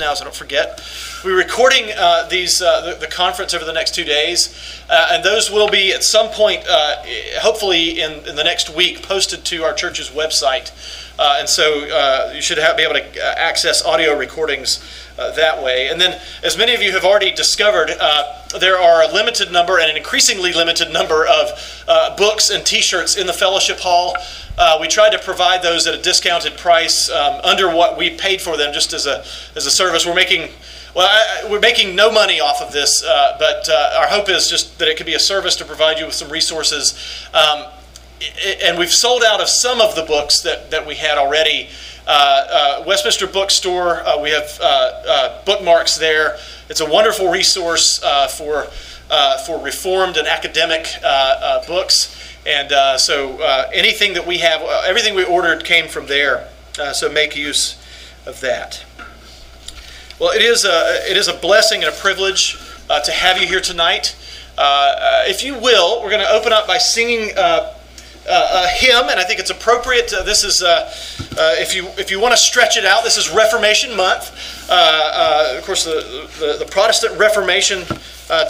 now, so don't forget. We're recording uh, these uh, the, the, conference over the next two days, uh, and those will be at some point, uh, hopefully in, in the next week, posted to our church's website. Uh, and so uh, you should have, be able to access audio recordings that way. And then, as many of you have already discovered, there are a limited number and an increasingly limited number of books and T-shirts in the fellowship hall. Uh, we tried to provide those at a discounted price um, under what we paid for them just as a, as a service. We're making well, I, we're making no money off of this, uh, but uh, our hope is just that it could be a service to provide you with some resources. Um, and we've sold out of some of the books that, that we had already. Uh, uh, Westminster Bookstore, uh, we have bookmarks there. It's a wonderful resource for, for reformed and academic books. And uh, so uh, anything that we have, uh, everything we ordered came from there. Uh, so make use of that. Well, it is a, it is a blessing and a privilege uh, to have you here tonight. Uh, if you will, we're going to open up by singing a hymn, and I think it's appropriate. Uh, this is, if you if you want to stretch it out, this is Reformation Month. of course, the, the, the Protestant Reformation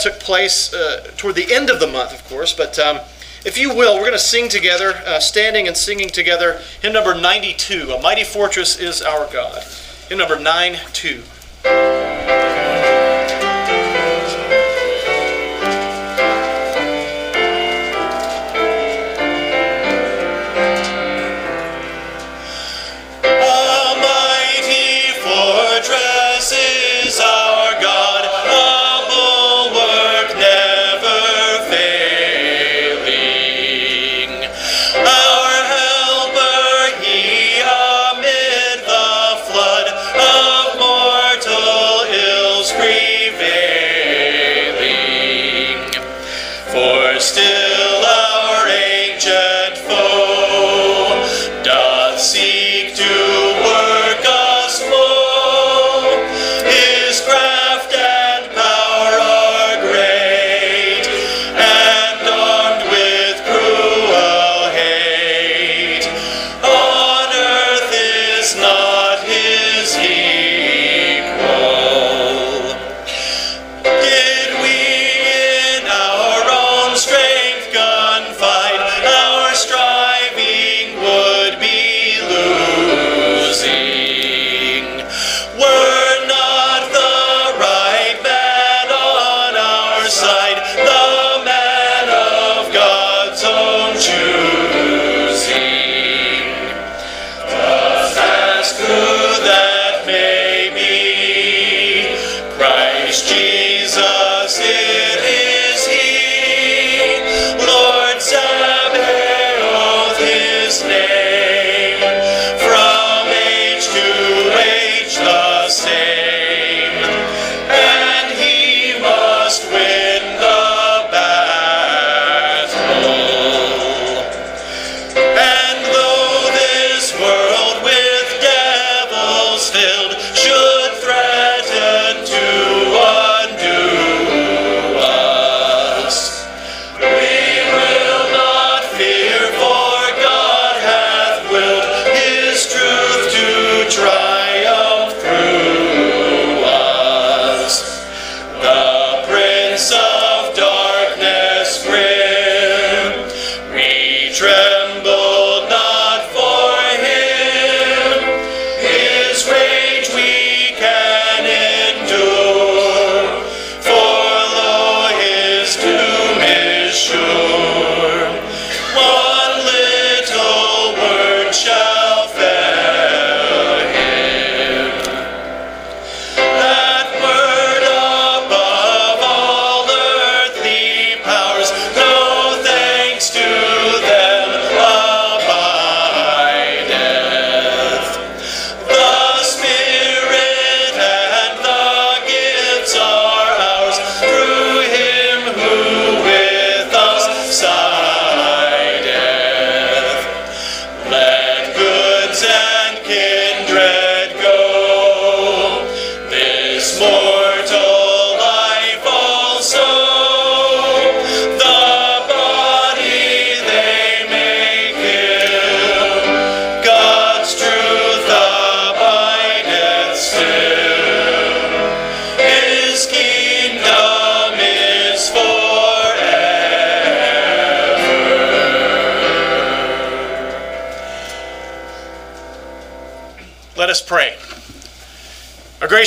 took place toward the end of the month, of course, but um, if you will, we're going to sing together, uh, standing and singing together, hymn number 92, A Mighty Fortress is Our God. Hymn number 9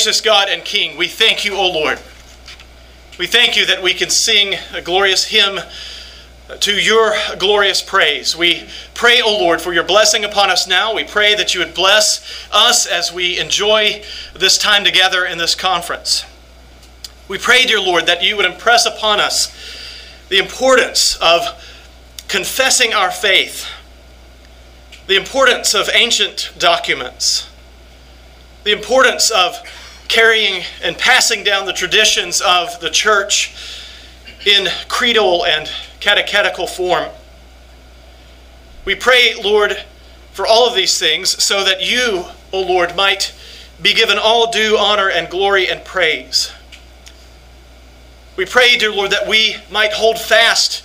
gracious God and King, we thank you, O Lord. We thank you that we can sing a glorious hymn to your glorious praise. We pray, O Lord, for your blessing upon us now. We pray that you would bless us as we enjoy this time together in this conference. We pray, dear Lord, that you would impress upon us the importance of confessing our faith, the importance of ancient documents, the importance of carrying and passing down the traditions of the church in creedal and catechetical form. We pray, Lord, for all of these things so that you, O Lord, might be given all due honor and glory and praise. We pray, dear Lord, that we might hold fast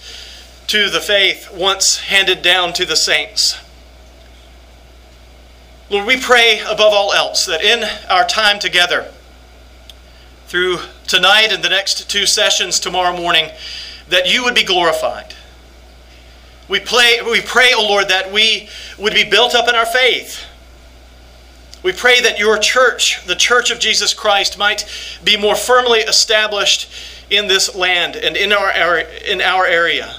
to the faith once handed down to the saints. Lord, we pray above all else that in our time together, through tonight and the next two sessions tomorrow morning, that you would be glorified. We, play, we pray, O oh Lord, that we would be built up in our faith. We pray that your church, the church of Jesus Christ, might be more firmly established in this land and in our, in our area.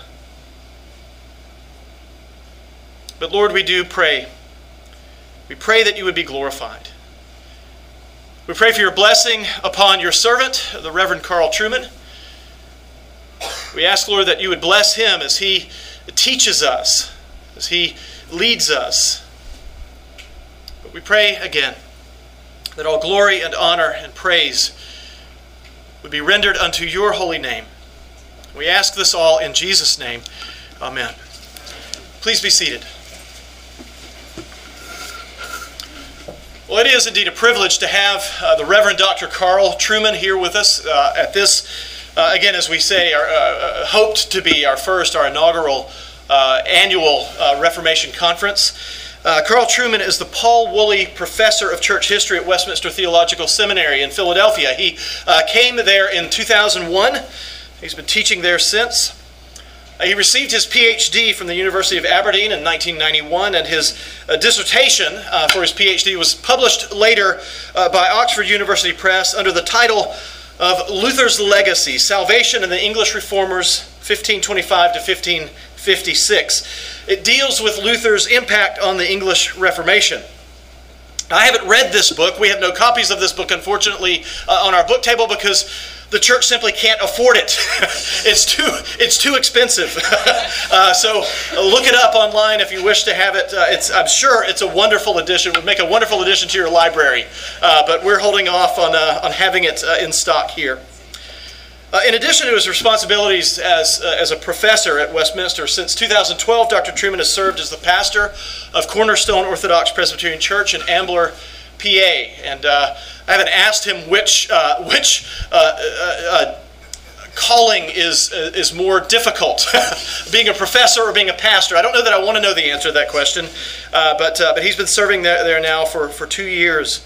But Lord, we do pray. We pray that you would be glorified. We pray for your blessing upon your servant, the Reverend Carl Trueman. We ask, Lord, that you would bless him as he teaches us, as he leads us. But we pray again that all glory and honor and praise would be rendered unto your holy name. We ask this all in Jesus' name. Amen. Please be seated. Well, it is indeed a privilege to have uh, the Reverend Dr. Carl Trueman here with us uh, at this, uh, again, as we say, our, uh, uh, hoped to be our first, our inaugural uh, annual Reformation Conference. Carl Trueman is the Paul Woolley Professor of Church History at Westminster Theological Seminary in Philadelphia. He came there in 2001. He's been teaching there since. He received his PhD from the University of Aberdeen in 1991, and his uh, dissertation uh, for his PhD was published later uh, by Oxford University Press under the title of Luther's Legacy Salvation and the English Reformers, 1525 to 1556. It deals with Luther's impact on the English Reformation. I haven't read this book. We have no copies of this book, unfortunately, uh, on our book table because the church simply can't afford it. it's too it's too expensive. uh, so uh, look it up online if you wish to have it. Uh, it's I'm sure it's a wonderful addition. It Would make a wonderful addition to your library. Uh, but we're holding off on uh, on having it in stock here. Uh, in addition to his responsibilities as, uh, as a professor at Westminster, since 2012, Dr. Trueman has served as the pastor of Cornerstone Orthodox Presbyterian Church in Ambler, PA. And uh, I haven't asked him which, uh, which uh, uh, calling is, is more difficult, being a professor or being a pastor. I don't know that I want to know the answer to that question, but, but he's been serving there, there now for, for two years.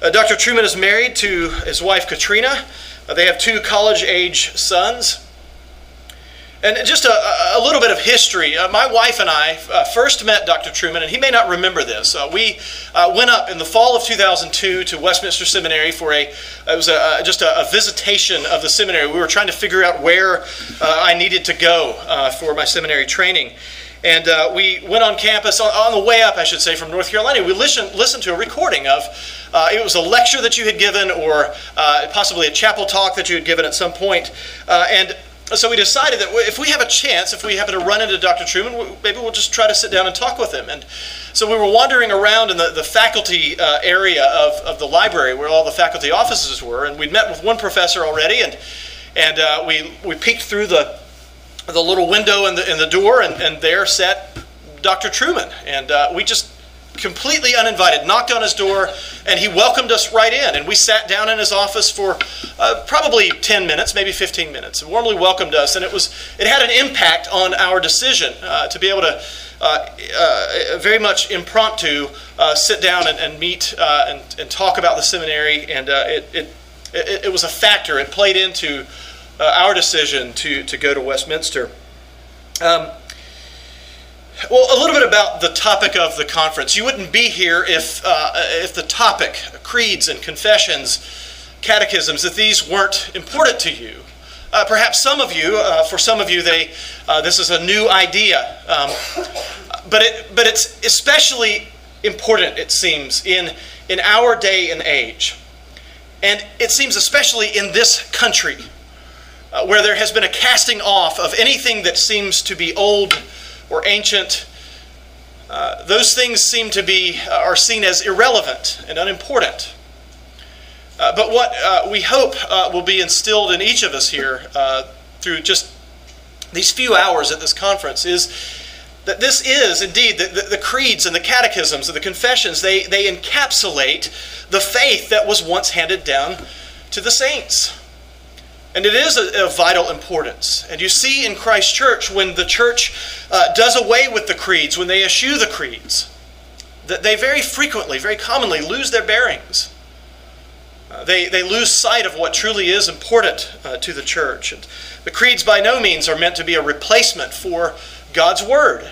Dr. Trueman is married to his wife, Katrina. Uh, they have two college age sons. And just a, a, little bit of history. Uh, my wife and I uh, first met Dr. Trueman, and he may not remember this. Uh, we uh, went up in the fall of 2002 to Westminster Seminary for a, it was a, just a, a, visitation of the seminary. We were trying to figure out where uh, I needed to go for my seminary training. And uh, we went on campus, on, on, the way up, I should say, from North Carolina. We listened, listened to a recording of, uh, it was a lecture that you had given or uh, possibly a chapel talk that you had given at some point. Uh, and so we decided that if we have a chance, if we happen to run into Dr. Trueman, maybe we'll just try to sit down and talk with him. And so we were wandering around in the, the faculty uh, area of, of the library where all the faculty offices were. And we'd met with one professor already, and, and uh, we, we peeked through the the little window in the, in the door, and, and there sat Dr. Trueman. And uh, we just completely uninvited knocked on his door, and he welcomed us right in. And we sat down in his office for uh, probably 10 minutes, maybe 15 minutes, and warmly welcomed us. And it, was, it had an impact on our decision uh, to be able to. Uh, uh very much impromptu, uh, sit down and, and meet uh, and, and, talk about the seminary, and it, it, it, it was a factor. It played into our decision to, to go to Westminster. Um, Well, a little bit about the topic of the conference. You wouldn't be here if, uh, if the topic, creeds and confessions, catechisms, if these weren't important to you. Uh, perhaps some of you, uh, for some of you, they, uh, this is a new idea. Um, but, it, but it's especially important, it seems, in, in our day and age. And it seems especially in this country, uh, where there has been a casting off of anything that seems to be old or ancient. Uh, those things seem to be, uh, are seen as irrelevant and unimportant. Uh, but what uh, we hope uh, will be instilled in each of us here through just these few hours at this conference is that this is indeed the, the, the, creeds and the catechisms and the confessions, they, they encapsulate the faith that was once handed down to the saints. And it is of vital importance. And you see in Christ Church when the church uh, does away with the creeds, when they eschew the creeds, that they very frequently, very commonly lose their bearings. Uh, they, they lose sight of what truly is important uh, to the church. And the creeds by no means are meant to be a replacement for God's Word.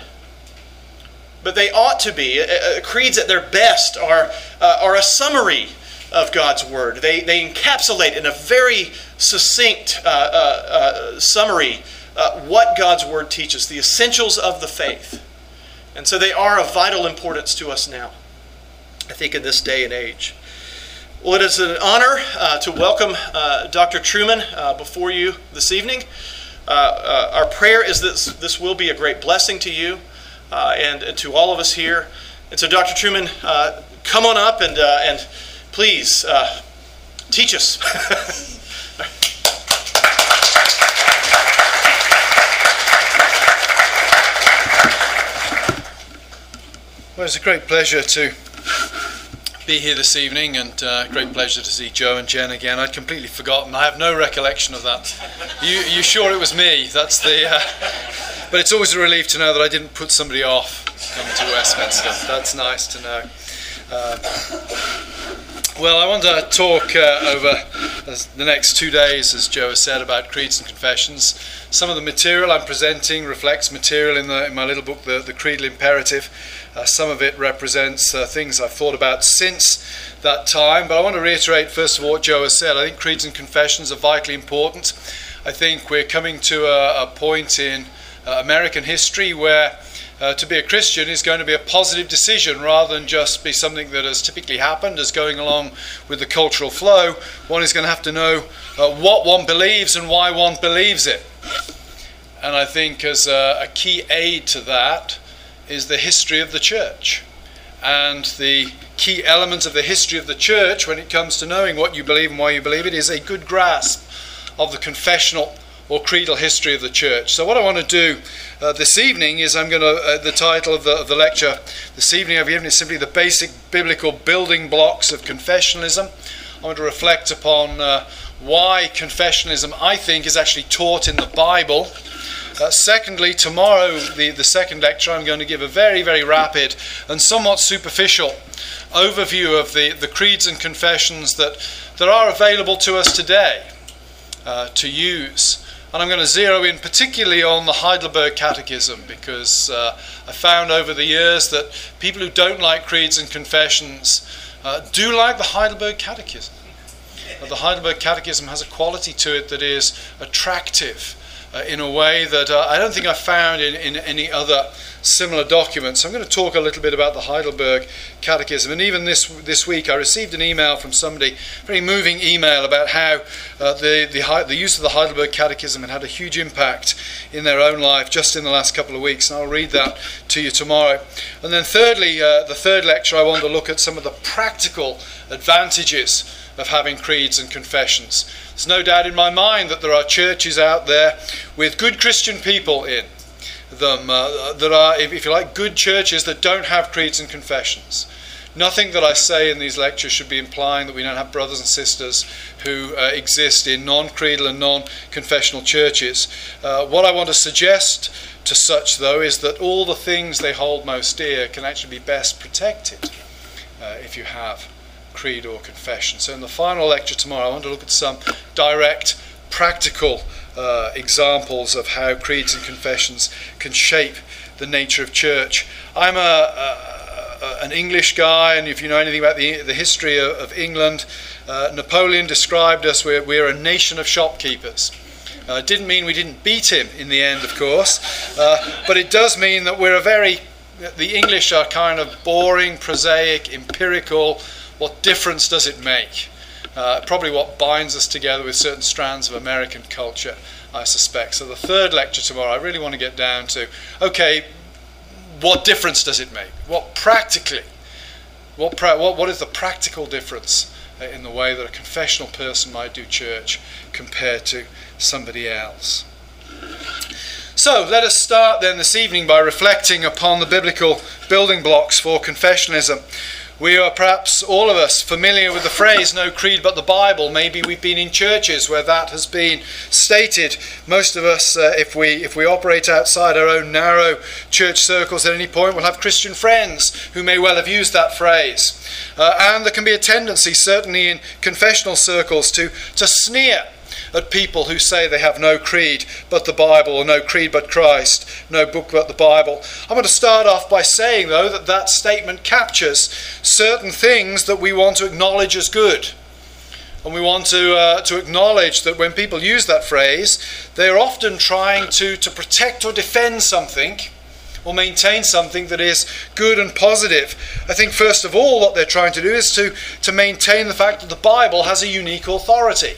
But they ought to be. Creeds at their best are, uh, are a summary of God's Word. They, they encapsulate in a very succinct uh, uh, uh, summary what God's Word teaches, the essentials of the faith. And so they are of vital importance to us now, I think, in this day and age. Well, it is an honor uh, to welcome uh, Dr. Trueman uh, before you this evening. our prayer is that this will be a great blessing to you and, and, to all of us here. And so, Dr. Trueman, come on up and, and please uh, teach us. well, it's a great pleasure to be here this evening and uh, great pleasure to see Joe and Jen again. I'd completely forgotten. I have no recollection of that. You, you sure it was me? That's the. Uh, but it's always a relief to know that I didn't put somebody off coming to Westminster. That's nice to know. Uh, well, I want to talk uh, over the next two days, as Joe has said, about creeds and confessions. Some of the material I'm presenting reflects material in, the, in my little book, The, the Creedal Imperative. Uh, some of it represents uh, things I've thought about since that time. But I want to reiterate, first of all, what Joe has said. I think creeds and confessions are vitally important. I think we're coming to a, a point in uh, American history where uh, to be a Christian is going to be a positive decision rather than just be something that has typically happened as going along with the cultural flow. One is going to have to know uh, what one believes and why one believes it. And I think as a, a key aid to that is the history of the church. And the key element of the history of the church when it comes to knowing what you believe and why you believe it is a good grasp of the confessional or creedal history of the church. So, what I want to do uh, this evening is I'm going to, uh, the title of the, of the lecture this evening I've given is simply the basic biblical building blocks of confessionalism. I want to reflect upon uh, why confessionalism, I think, is actually taught in the Bible. Uh, secondly, tomorrow, the, the second lecture, I'm going to give a very, very rapid and somewhat superficial overview of the, the creeds and confessions that, that are available to us today uh, to use. And I'm going to zero in particularly on the Heidelberg Catechism because uh, I found over the years that people who don't like creeds and confessions uh, do like the Heidelberg Catechism. Uh, the Heidelberg Catechism has a quality to it that is attractive uh, in a way that uh, I don't think I found in, in any other similar documents. I'm going to talk a little bit about the Heidelberg Catechism. And even this, this week, I received an email from somebody, very moving email, about how uh, the, the, the use of the Heidelberg Catechism had had a huge impact in their own life just in the last couple of weeks. And I'll read that to you tomorrow. And then, thirdly, uh, the third lecture, I want to look at some of the practical advantages of having creeds and confessions. There's no doubt in my mind that there are churches out there with good Christian people in them uh, that are, if, you like, good churches that don't have creeds and confessions. Nothing that I say in these lectures should be implying that we don't have brothers and sisters who uh, exist in non creedal and non confessional churches. Uh, what I want to suggest to such, though, is that all the things they hold most dear can actually be best protected uh, if you have creed or confession. So, in the final lecture tomorrow, I want to look at some direct, practical uh, examples of how creeds and confessions can shape the nature of church. I'm a, a, an English guy, and if you know anything about the, the history of, of England, uh, Napoleon described us, we're, we're a nation of shopkeepers. Uh, didn't mean we didn't beat him in the end, of course, uh, but it does mean that we're a very, the English are kind of boring, prosaic, empirical. What difference does it make? Uh, probably what binds us together with certain strands of American culture, I suspect. So, the third lecture tomorrow, I really want to get down to okay, what difference does it make? What practically, what, pra- what, what is the practical difference in the way that a confessional person might do church compared to somebody else? So let us start then this evening by reflecting upon the biblical building blocks for confessionalism. We are perhaps all of us familiar with the phrase no creed but the Bible. Maybe we've been in churches where that has been stated. Most of us, uh, if, we, if we operate outside our own narrow church circles at any point, will have Christian friends who may well have used that phrase. Uh, and there can be a tendency, certainly in confessional circles, to, to sneer at people who say they have no creed but the Bible, or no creed but Christ, no book but the Bible. I'm going to start off by saying, though, that that statement captures certain things that we want to acknowledge as good. And we want to, uh, to acknowledge that when people use that phrase, they are often trying to, to protect or defend something or maintain something that is good and positive. I think, first of all, what they're trying to do is to, to maintain the fact that the Bible has a unique authority.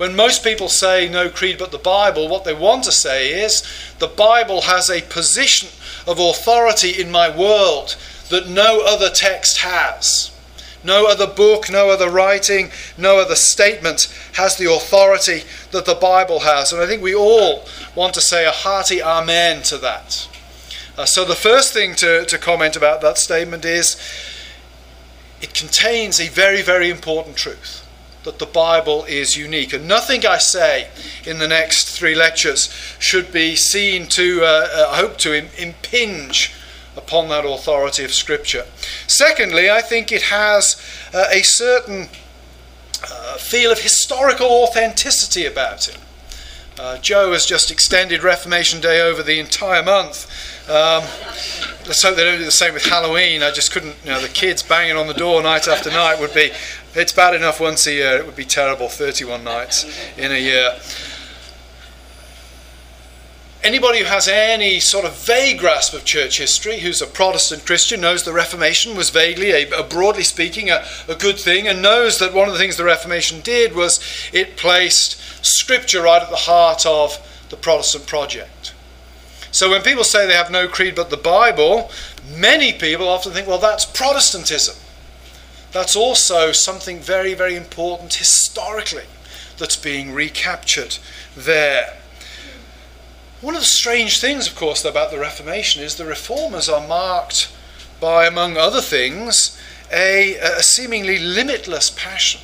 When most people say no creed but the Bible, what they want to say is the Bible has a position of authority in my world that no other text has. No other book, no other writing, no other statement has the authority that the Bible has. And I think we all want to say a hearty amen to that. Uh, so, the first thing to, to comment about that statement is it contains a very, very important truth that the Bible is unique. And nothing I say in the next three lectures should be seen to, uh, uh, I hope to, impinge upon that authority of Scripture. Secondly, I think it has uh, a certain uh, feel of historical authenticity about it. Uh, Joe has just extended Reformation Day over the entire month. Um, let's hope they don't do the same with Halloween. I just couldn't, you know, the kids banging on the door night after night would be, it's bad enough once a year, it would be terrible 31 nights in a year. Anybody who has any sort of vague grasp of church history, who's a Protestant Christian, knows the Reformation was vaguely, a, a broadly speaking, a, a good thing, and knows that one of the things the Reformation did was it placed Scripture right at the heart of the Protestant project. So when people say they have no creed but the Bible, many people often think, well, that's Protestantism. That's also something very, very important historically that's being recaptured there. One of the strange things, of course, about the Reformation is the reformers are marked by, among other things, a, a seemingly limitless passion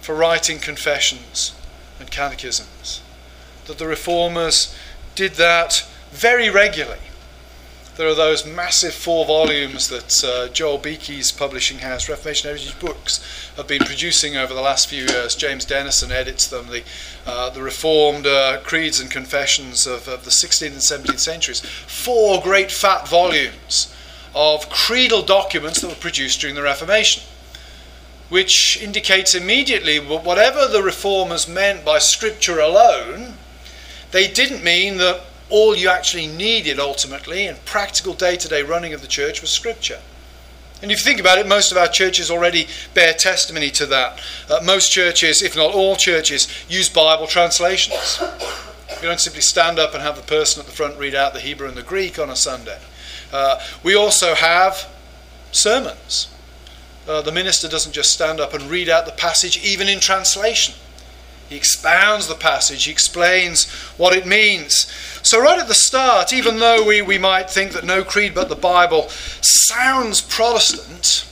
for writing confessions and catechisms. That the reformers did that very regularly. There are those massive four volumes that uh, Joel Beeke's publishing house, Reformation Heritage Books, have been producing over the last few years. James Dennison edits them, the, uh, the Reformed uh, creeds and confessions of, of the 16th and 17th centuries. Four great fat volumes of creedal documents that were produced during the Reformation, which indicates immediately whatever the reformers meant by Scripture alone, they didn't mean that all you actually needed ultimately in practical day to day running of the church was Scripture. And if you think about it, most of our churches already bear testimony to that. Uh, most churches, if not all churches, use Bible translations. We don't simply stand up and have the person at the front read out the Hebrew and the Greek on a Sunday. Uh, we also have sermons. Uh, the minister doesn't just stand up and read out the passage, even in translation. He expounds the passage, he explains what it means. So, right at the start, even though we, we might think that no creed but the Bible sounds Protestant,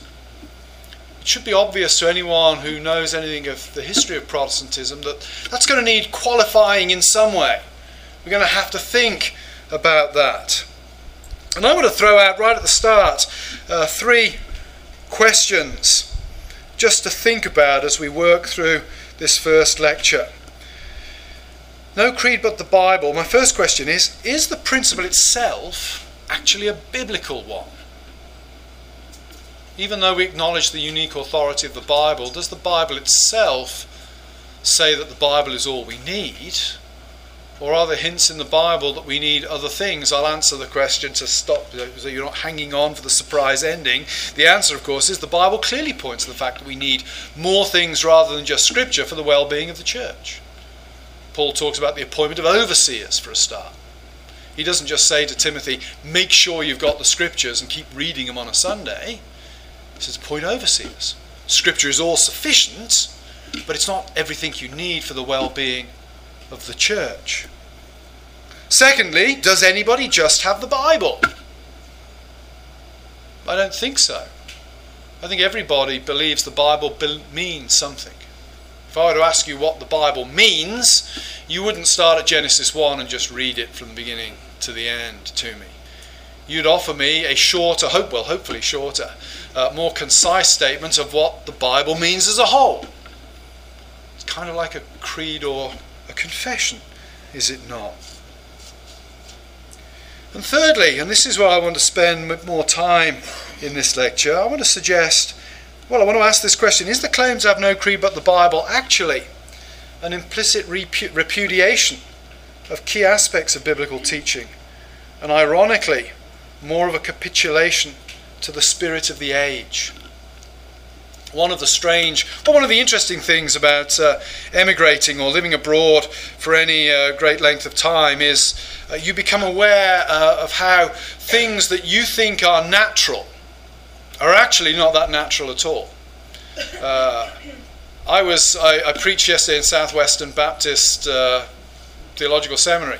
it should be obvious to anyone who knows anything of the history of Protestantism that that's going to need qualifying in some way. We're going to have to think about that. And I want to throw out right at the start uh, three questions just to think about as we work through this first lecture. No creed but the Bible. My first question is Is the principle itself actually a biblical one? Even though we acknowledge the unique authority of the Bible, does the Bible itself say that the Bible is all we need? Or are there hints in the Bible that we need other things? I'll answer the question to stop so you're not hanging on for the surprise ending. The answer, of course, is the Bible clearly points to the fact that we need more things rather than just Scripture for the well being of the church. Paul talks about the appointment of overseers for a start. He doesn't just say to Timothy, make sure you've got the Scriptures and keep reading them on a Sunday. He says, appoint overseers. Scripture is all sufficient, but it's not everything you need for the well being of the church. Secondly, does anybody just have the Bible? I don't think so. I think everybody believes the Bible means something. If I were to ask you what the Bible means, you wouldn't start at Genesis 1 and just read it from the beginning to the end to me. You'd offer me a shorter, hope well, hopefully shorter, uh, more concise statement of what the Bible means as a whole. It's kind of like a creed or a confession, is it not? And thirdly, and this is where I want to spend more time in this lecture, I want to suggest, well, I want to ask this question Is the claim to have no creed but the Bible actually an implicit repudiation of key aspects of biblical teaching? And ironically, more of a capitulation to the spirit of the age? one of the strange, but one of the interesting things about uh, emigrating or living abroad for any uh, great length of time is uh, you become aware uh, of how things that you think are natural are actually not that natural at all. Uh, I was I, I, preached yesterday in Southwestern Baptist uh, Theological Seminary.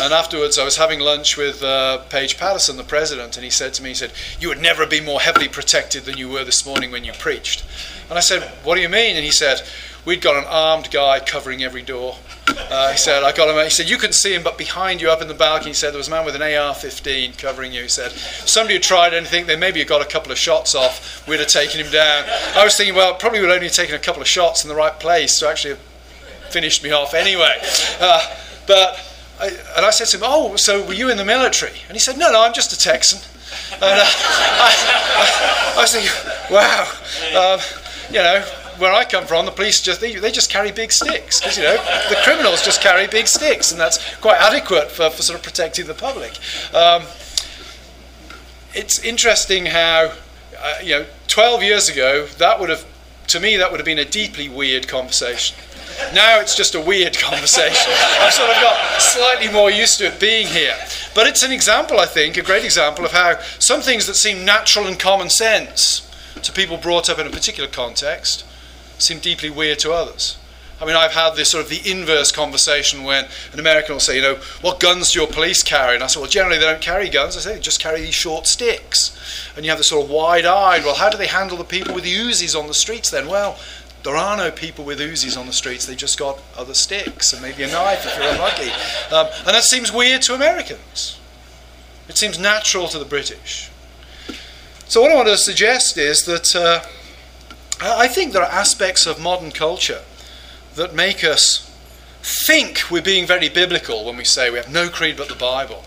And afterwards, I was having lunch with uh, Paige Patterson, the president, and he said to me, he said, You would never be more heavily protected than you were this morning when you preached. And I said, What do you mean? And he said, We'd got an armed guy covering every door. Uh, he said, I got him. He said, You couldn't see him, but behind you up in the balcony, he said, There was a man with an AR 15 covering you. He said, Somebody had tried anything, they maybe got a couple of shots off, we'd have taken him down. I was thinking, Well, probably would only have taken a couple of shots in the right place to actually have finished me off anyway. Uh, but I, and I said to him, "Oh, so were you in the military?" And he said, "No, no, I'm just a Texan." And uh, I, I, I, was thinking, "Wow, um, you know." Where I come from, the police just they, they just carry big sticks because you know the criminals just carry big sticks, and that's quite adequate for, for sort of protecting the public. Um, it's interesting how uh, you know 12 years ago that would have to me that would have been a deeply weird conversation now it's just a weird conversation. I've sort of got slightly more used to it being here. But it's an example, I think, a great example of how some things that seem natural and common sense to people brought up in a particular context seem deeply weird to others. I mean, I've had this sort of the inverse conversation when an American will say, you know, what guns do your police carry? And I say, well, generally they don't carry guns. I say, they just carry these short sticks. And you have this sort of wide eyed, well, how do they handle the people with the Uzis on the streets then? Well, there are no people with Uzis on the streets. They just got other sticks and maybe a knife if you're unlucky. Um, and that seems weird to Americans. It seems natural to the British. So what I want to suggest is that uh, I think there are aspects of modern culture that make us think we're being very biblical when we say we have no creed but the Bible,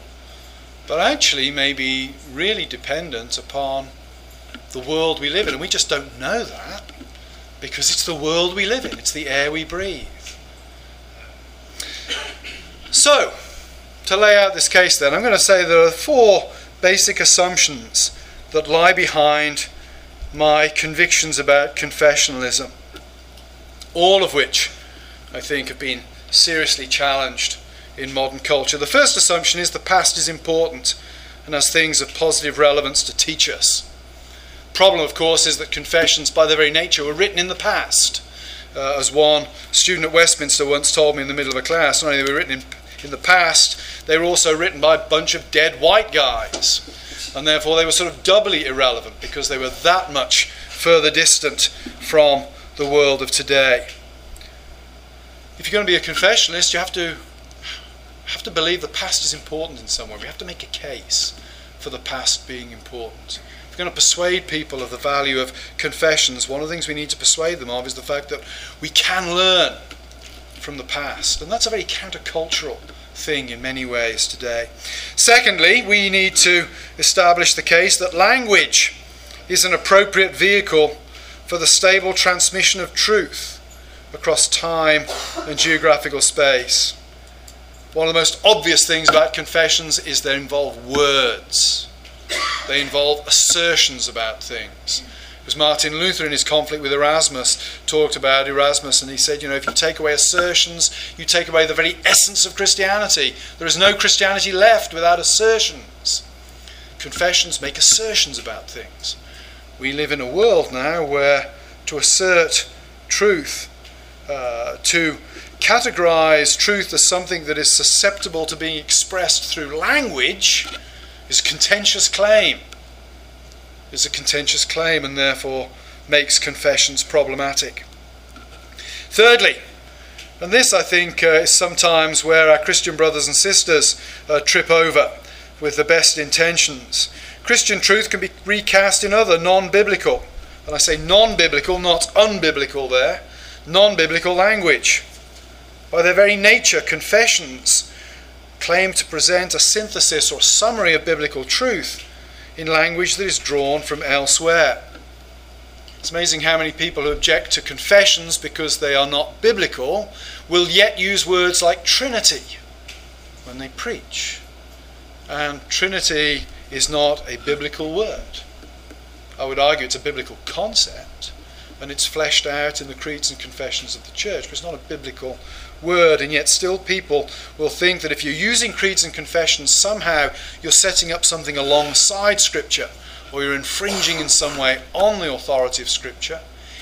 but actually may be really dependent upon the world we live in, and we just don't know that because it's the world we live in, it's the air we breathe. So, to lay out this case, then, I'm going to say there are four basic assumptions that lie behind my convictions about confessionalism, all of which I think have been seriously challenged in modern culture. The first assumption is the past is important and has things of positive relevance to teach us. Problem, of course, is that confessions, by their very nature, were written in the past. Uh, as one student at Westminster once told me in the middle of a class, not only were written in, in the past, they were also written by a bunch of dead white guys. And therefore, they were sort of doubly irrelevant because they were that much further distant from the world of today. If you're going to be a confessionalist, you have to have to believe the past is important in some way. We have to make a case for the past being important If we're going to persuade people of the value of confessions, one of the things we need to persuade them of is the fact that we can learn from the past. And that's a very countercultural thing in many ways today. Secondly, we need to establish the case that language is an appropriate vehicle for the stable transmission of truth across time and geographical space. One of the most obvious things about confessions is they involve words. They involve assertions about things. Was Martin Luther in his conflict with Erasmus talked about Erasmus and he said, you know, if you take away assertions, you take away the very essence of Christianity. There is no Christianity left without assertions. Confessions make assertions about things. We live in a world now where to assert truth, uh, to categorize truth as something that is susceptible to being expressed through language is a contentious claim. Is a contentious claim and therefore makes confessions problematic. Thirdly, and this I think uh, is sometimes where our Christian brothers and sisters uh, trip over with the best intentions. Christian truth can be recast in other non biblical, and I say non biblical, not unbiblical there, non biblical language. By their very nature, confessions claim to present a synthesis or summary of biblical truth in language that is drawn from elsewhere. It's amazing how many people who object to confessions because they are not biblical will yet use words like Trinity when they preach. And Trinity is not a biblical word. I would argue it's a biblical concept, and it's fleshed out in the creeds and confessions of the church, but it's not a biblical word, and yet still people will think that if you're using creeds and confessions, somehow you're setting up something alongside Scripture, or you're infringing in some way on the authority of Scripture,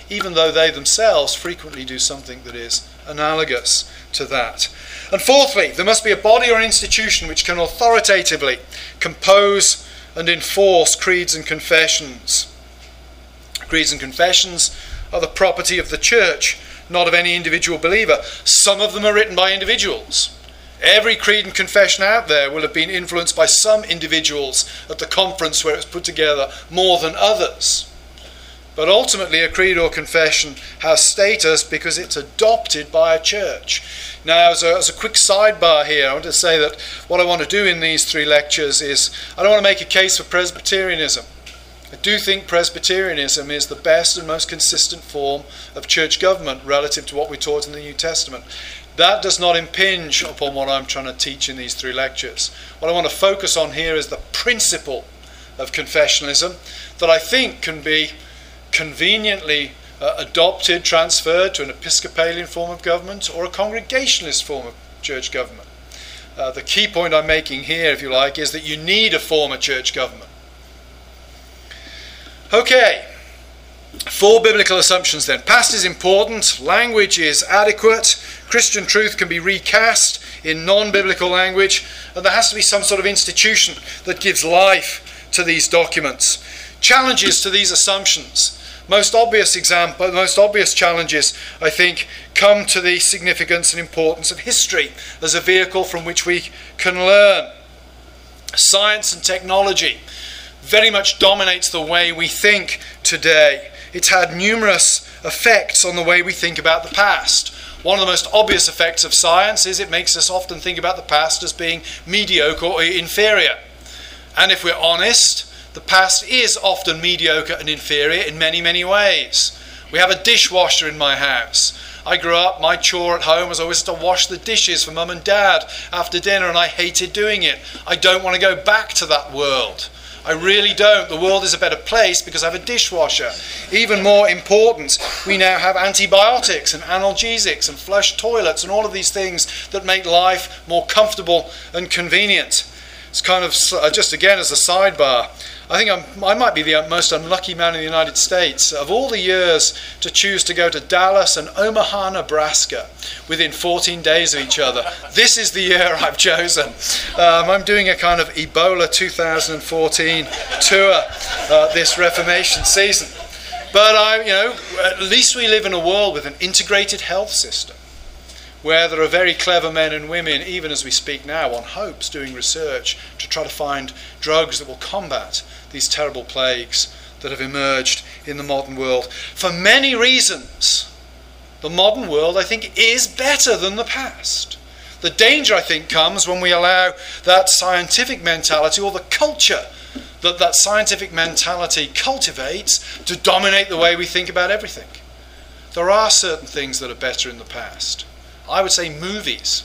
even though they themselves frequently do something that is analogous to that. And fourthly, there must be a body or an institution which can authoritatively compose and enforce creeds and confessions. Creeds and confessions are the property of the church, not of any individual believer. Some of them are written by individuals. Every creed and confession out there will have been influenced by some individuals at the conference where it was put together more than others. But ultimately, a creed or confession has status because it's adopted by a church. Now, as a, as a, quick sidebar here, I want to say that what I want to do in these three lectures is I don't want to make a case for Presbyterianism. I do think Presbyterianism is the best and most consistent form of church government relative to what we taught in the New Testament. That does not impinge upon what I'm trying to teach in these three lectures. What I want to focus on here is the principle of confessionalism that I think can be conveniently uh, adopted, transferred to an Episcopalian form of government or a Congregationalist form of church government. Uh, the key point I'm making here, if you like, is that you need a form of church government. Okay, four biblical assumptions then. Past is important, language is adequate, Christian truth can be recast in non biblical language, and there has to be some sort of institution that gives life to these documents. Challenges to these assumptions most obvious example, most obvious challenges, I think, come to the significance and importance of history as a vehicle from which we can learn. Science and technology very much dominates the way we think today. It's had numerous effects on the way we think about the past. One of the most obvious effects of science is it makes us often think about the past as being mediocre or inferior. And if we're honest, the past is often mediocre and inferior in many, many ways. We have a dishwasher in my house. I grew up, my chore at home was always to wash the dishes for mum and dad after dinner, and I hated doing it. I don't want to go back to that world. I really don't. The world is a better place because I have a dishwasher. Even more important, we now have antibiotics and analgesics and flush toilets and all of these things that make life more comfortable and convenient. It's kind of uh, just again as a sidebar. I think I'm, i might be the most unlucky man in the United States. Of all the years to choose to go to Dallas and Omaha, Nebraska, within 14 days of each other, this is the year I've chosen. Um, I'm doing a kind of Ebola 2014 tour uh, this Reformation season. But I, you know, at least we live in a world with an integrated health system where there are very clever men and women, even as we speak now, on hopes doing research to try to find drugs that will combat these terrible plagues that have emerged in the modern world. For many reasons, the modern world, I think, is better than the past. The danger, I think, comes when we allow that scientific mentality or the culture that that scientific mentality cultivates to dominate the way we think about everything. There are certain things that are better in the past. I would say movies.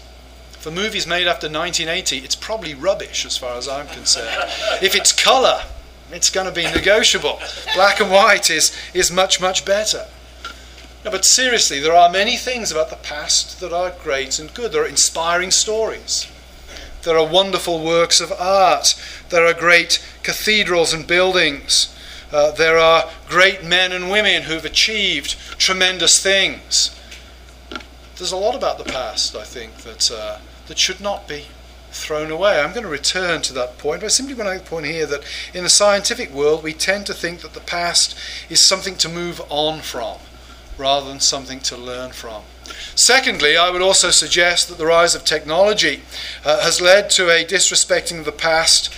For movies made after 1980, it's probably rubbish as far as I'm concerned. if it's colour, it's going to be negotiable. Black and white is, is much, much better. No, but seriously, there are many things about the past that are great and good. There are inspiring stories. There are wonderful works of art. There are great cathedrals and buildings. Uh, there are great men and women who've achieved tremendous things. There's a lot about the past, I think, that, uh, that should not be thrown away. I'm going to return to that point, but I simply want to make the point here that in the scientific world, we tend to think that the past is something to move on from rather than something to learn from. Secondly, I would also suggest that the rise of technology uh, has led to a disrespecting of the past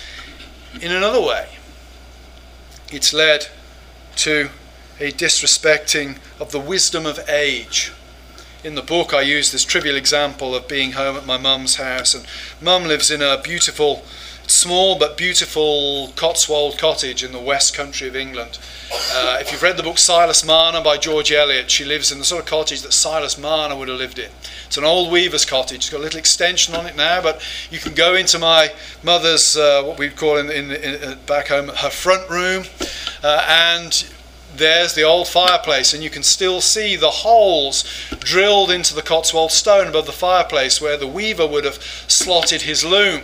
in another way. It's led to a disrespecting of the wisdom of age. In the book, I use this trivial example of being home at my mum's house, and mum lives in a beautiful small but beautiful Cotswold cottage in the west country of England. Uh, if you've read the book Silas Marner by George Eliot, she lives in the sort of cottage that Silas Marner would have lived in. It's an old weaver's cottage. It's got a little extension on it now, but you can go into my mother's, uh, what we'd call in, in, in, uh, back home, her front room, uh, and there's the old fireplace, and you can still see the holes drilled into the Cotswold stone above the fireplace where the weaver would have slotted his loom.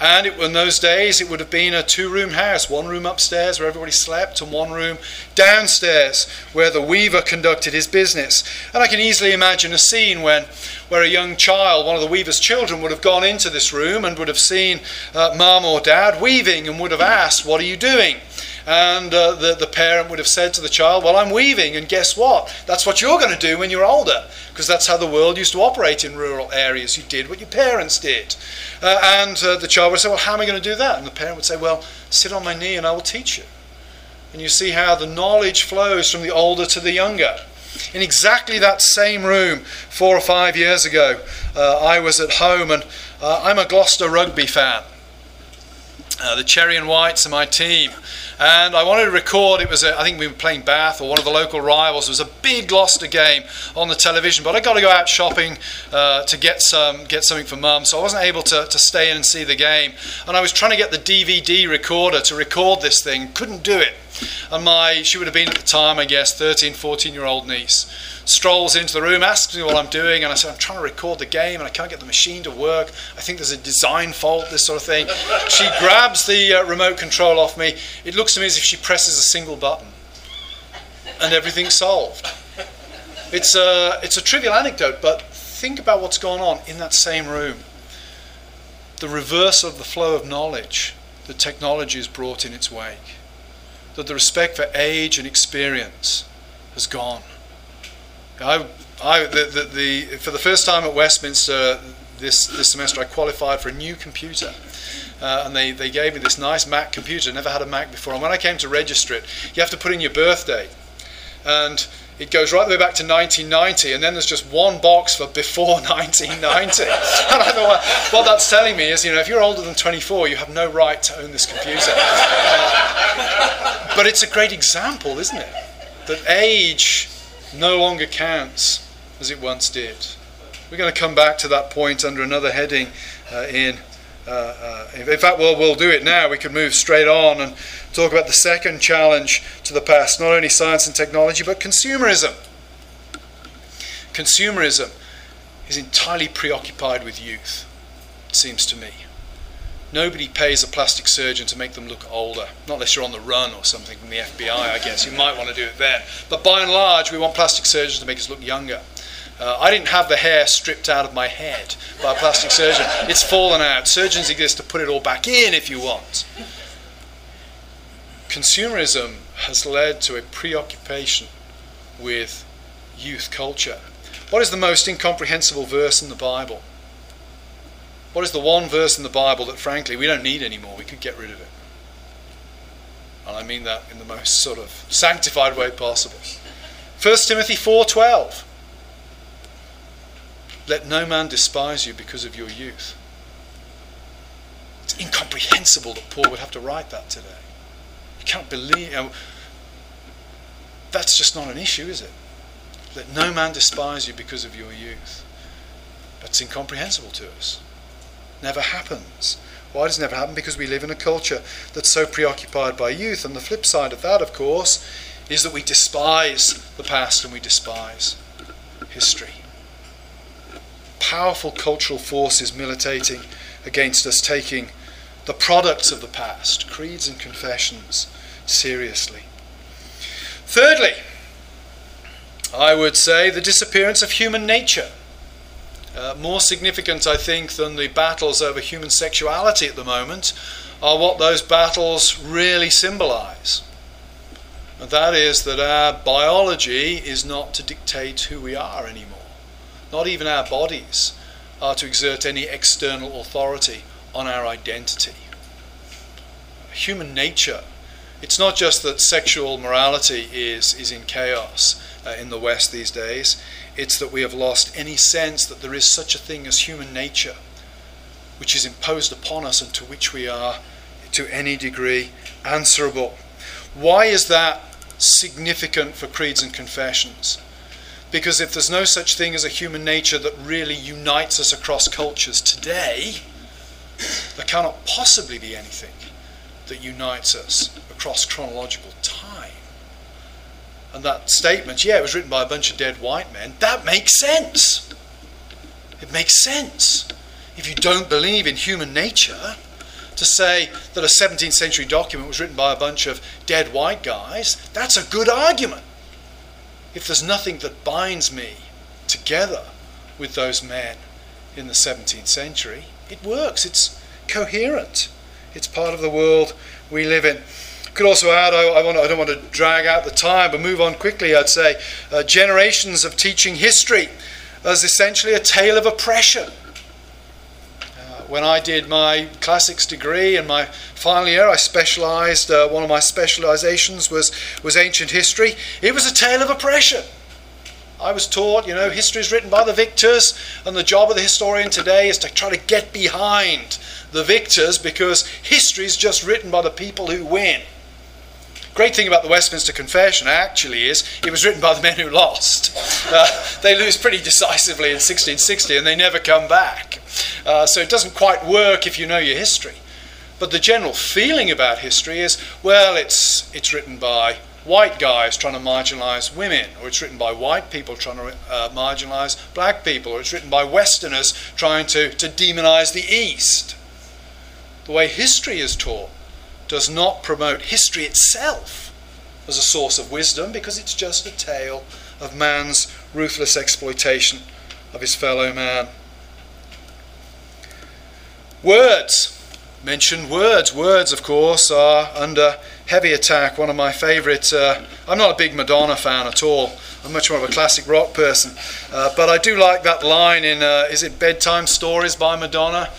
And it, in those days, it would have been a two room house one room upstairs where everybody slept, and one room downstairs where the weaver conducted his business. And I can easily imagine a scene when, where a young child, one of the weaver's children, would have gone into this room and would have seen uh, mum or dad weaving and would have asked, What are you doing? And uh, the, the parent would have said to the child, Well, I'm weaving, and guess what? That's what you're going to do when you're older, because that's how the world used to operate in rural areas. You did what your parents did. Uh, and uh, the child would say, Well, how am I going to do that? And the parent would say, Well, sit on my knee and I will teach you. And you see how the knowledge flows from the older to the younger. In exactly that same room, four or five years ago, uh, I was at home, and uh, I'm a Gloucester rugby fan. Uh, the Cherry and Whites are my team. And I wanted to record, it was, a, I think we were playing Bath or one of the local rivals. It was a big Gloucester game on the television, but I got to go out shopping uh, to get some get something for mum, so I wasn't able to, to stay in and see the game. And I was trying to get the DVD recorder to record this thing, couldn't do it. And my, she would have been at the time, I guess, 13, 14 year old niece strolls into the room, asks me what I'm doing, and I said, I'm trying to record the game and I can't get the machine to work. I think there's a design fault, this sort of thing. she grabs the uh, remote control off me. It looks to me as if she presses a single button and everything's solved. It's a, it's a trivial anecdote, but think about what's gone on in that same room. The reverse of the flow of knowledge that technology has brought in its wake. That the respect for age and experience has gone. I, I, the, the, the, for the first time at Westminster this, this semester, I qualified for a new computer. Uh, and they, they gave me this nice Mac computer. I never had a Mac before. And when I came to register it, you have to put in your birthday. And it goes right the way back to 1990, and then there's just one box for before 1990. and I thought, what that's telling me is, you know, if you're older than 24, you have no right to own this computer. Uh, but it's a great example, isn't it? That age no longer counts as it once did. We're going to come back to that point under another heading uh, in. Uh, uh, in fact, well, we'll do it now. We can move straight on and talk about the second challenge to the past not only science and technology, but consumerism. Consumerism is entirely preoccupied with youth, it seems to me. Nobody pays a plastic surgeon to make them look older, not unless you're on the run or something from the FBI, I guess. You might want to do it then. But by and large, we want plastic surgeons to make us look younger. Uh, I didn't have the hair stripped out of my head by a plastic surgeon. It's fallen out. Surgeons exist to put it all back in if you want. Consumerism has led to a preoccupation with youth culture. What is the most incomprehensible verse in the Bible? What is the one verse in the Bible that, frankly, we don't need anymore? We could get rid of it. And I mean that in the most sort of sanctified way possible. 1 Timothy 4:12. Let no man despise you because of your youth. It's incomprehensible that Paul would have to write that today. You can't believe. You know, that's just not an issue, is it? Let no man despise you because of your youth. That's incomprehensible to us. Never happens. Why does it never happen? Because we live in a culture that's so preoccupied by youth. And the flip side of that, of course, is that we despise the past and we despise history. Powerful cultural forces militating against us taking the products of the past, creeds and confessions, seriously. Thirdly, I would say the disappearance of human nature. Uh, more significant, I think, than the battles over human sexuality at the moment are what those battles really symbolize. And that is that our biology is not to dictate who we are anymore. Not even our bodies are to exert any external authority on our identity. Human nature, it's not just that sexual morality is, is in chaos uh, in the West these days, it's that we have lost any sense that there is such a thing as human nature, which is imposed upon us and to which we are, to any degree, answerable. Why is that significant for creeds and confessions? Because if there's no such thing as a human nature that really unites us across cultures today, there cannot possibly be anything that unites us across chronological time. And that statement, yeah, it was written by a bunch of dead white men, that makes sense. It makes sense. If you don't believe in human nature, to say that a 17th century document was written by a bunch of dead white guys, that's a good argument. If there's nothing that binds me together with those men in the 17th century, it works. It's coherent. It's part of the world we live in. Could also add, I, I, want, I don't want to drag out the time, but move on quickly. I'd say uh, generations of teaching history as essentially a tale of oppression when I did my classics degree in my final year, I specialized, uh, one of my specializations was, was ancient history. It was a tale of oppression. I was taught, you know, history is written by the victors, and the job of the historian today is to try to get behind the victors because history is just written by the people who win. Great thing about the Westminster Confession actually is it was written by the men who lost. Uh, they lose pretty decisively in 1660 and they never come back. Uh, so it doesn't quite work if you know your history. But the general feeling about history is well, it's, it's written by white guys trying to marginalize women, or it's written by white people trying to uh, marginalize black people, or it's written by Westerners trying to, to demonize the East. The way history is taught does not promote history itself as a source of wisdom because it's just a tale of man's ruthless exploitation of his fellow man. Words. Mentioned words. Words, of course, are under heavy attack. One of my favourite. Uh, I'm not a big Madonna fan at all. I'm much more of a classic rock person. Uh, but I do like that line in, uh, is it Bedtime Stories by Madonna?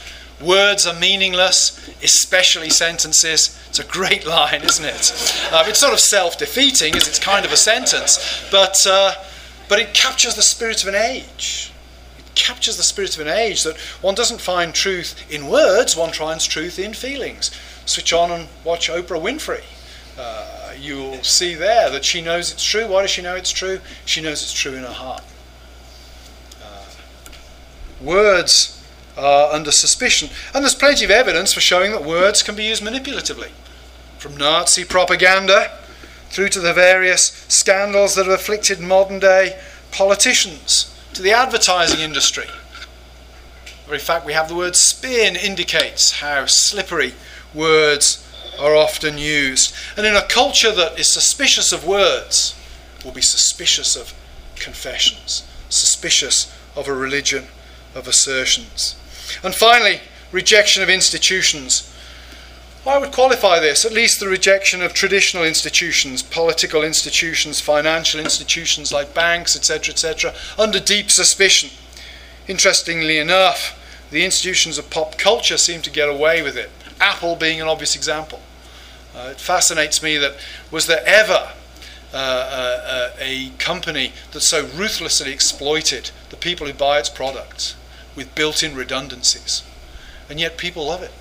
Words are meaningless, especially sentences. It's a great line, isn't it? Um, it's sort of self defeating as it's kind of a sentence, but, uh, but it captures the spirit of an age. It captures the spirit of an age that one doesn't find truth in words, one finds truth in feelings. Switch on and watch Oprah Winfrey. Uh, you'll see there that she knows it's true. Why does she know it's true? She knows it's true in her heart. Uh, words are under suspicion. And there's plenty of evidence for showing that words can be used manipulatively. From Nazi propaganda through to the various scandals that have afflicted modern day politicians, to the advertising industry. The very fact we have the word spin indicates how slippery words are often used. And in a culture that is suspicious of words, will be suspicious of confessions, suspicious of a religion of assertions. And finally, rejection of institutions. I would qualify this, at least the rejection of traditional institutions, political institutions, financial institutions like banks, etc., etc., under deep suspicion. Interestingly enough, the institutions of pop culture seem to get away with it, Apple being an obvious example. Uh, it fascinates me that was there ever uh, uh, a company that so ruthlessly exploited the people who buy its products with built in redundancies. And yet people love it.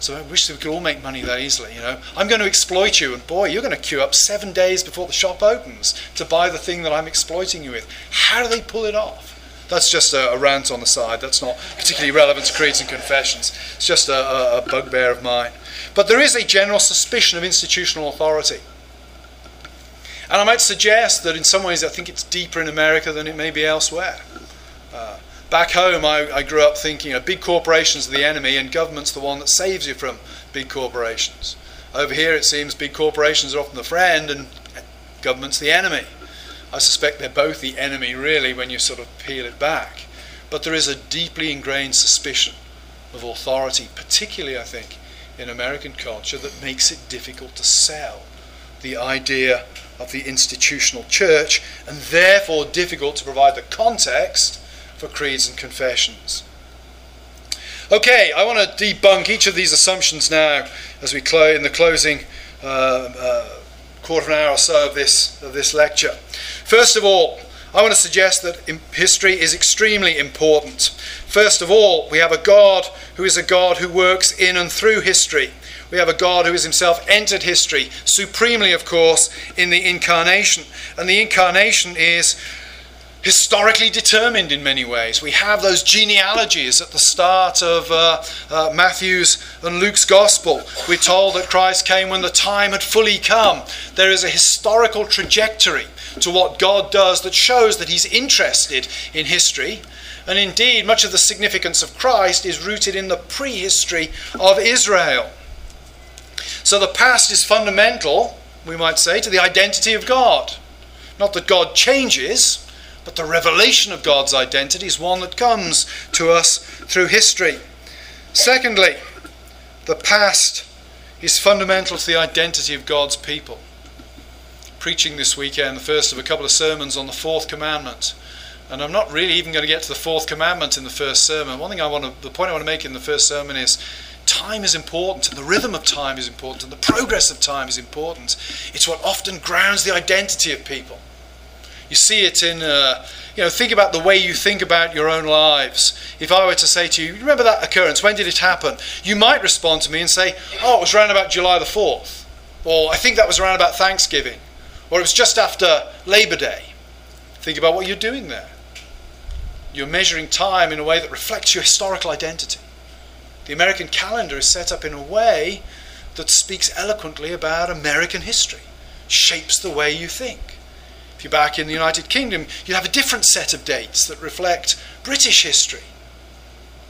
So I wish we could all make money that easily, you know. I'm going to exploit you, and boy, you're going to queue up seven days before the shop opens to buy the thing that I'm exploiting you with. How do they pull it off? That's just a, a rant on the side. That's not particularly relevant to Creeds and Confessions. It's just a, a, a bugbear of mine. But there is a general suspicion of institutional authority. And I might suggest that in some ways I think it's deeper in America than it may be elsewhere. Uh, back home, I, I, grew up thinking you know, big corporations are the enemy and government's the one that saves you from big corporations. Over here, it seems big corporations are often the friend and government's the enemy. I suspect they're both the enemy, really, when you sort of peel it back. But there is a deeply ingrained suspicion of authority, particularly, I think, in American culture, that makes it difficult to sell the idea of the institutional church, and therefore difficult to provide the context for creeds and confessions. Okay, I want to debunk each of these assumptions now as we close in the closing uh, uh, quarter of an hour or so of this, of this lecture. First of all, I want to suggest that history is extremely important. First of all, we have a God who is a God who works in and through history. We have a God who has himself entered history, supremely, of course, in the incarnation. And the incarnation is historically determined in many ways. We have those genealogies at the start of uh, uh, Matthew's and Luke's gospel. We're told that Christ came when the time had fully come. There is a historical trajectory to what God does that shows that He's interested in history. And indeed, much of the significance of Christ is rooted in the prehistory of Israel. So the past is fundamental, we might say, to the identity of God. Not that God changes, but the revelation of God's identity is one that comes to us through history. Secondly, the past is fundamental to the identity of God's people. Preaching this weekend, the first of a couple of sermons on the fourth commandment. And I'm not really even going to get to the fourth commandment in the first sermon. One thing I want to, the point I want to make in the first sermon is time is important, and the rhythm of time is important, and the progress of time is important. It's what often grounds the identity of people. You see it in, uh, you know, think about the way you think about your own lives. If I were to say to you, remember that occurrence, when did it happen? You might respond to me and say, oh, it was around about July the 4th. Or I think that was around about Thanksgiving. Or it was just after Labor Day. Think about what you're doing there. You're measuring time in a way that reflects your historical identity. The American calendar is set up in a way that speaks eloquently about American history, shapes the way you think. If you're back in the United Kingdom, you have a different set of dates that reflect British history.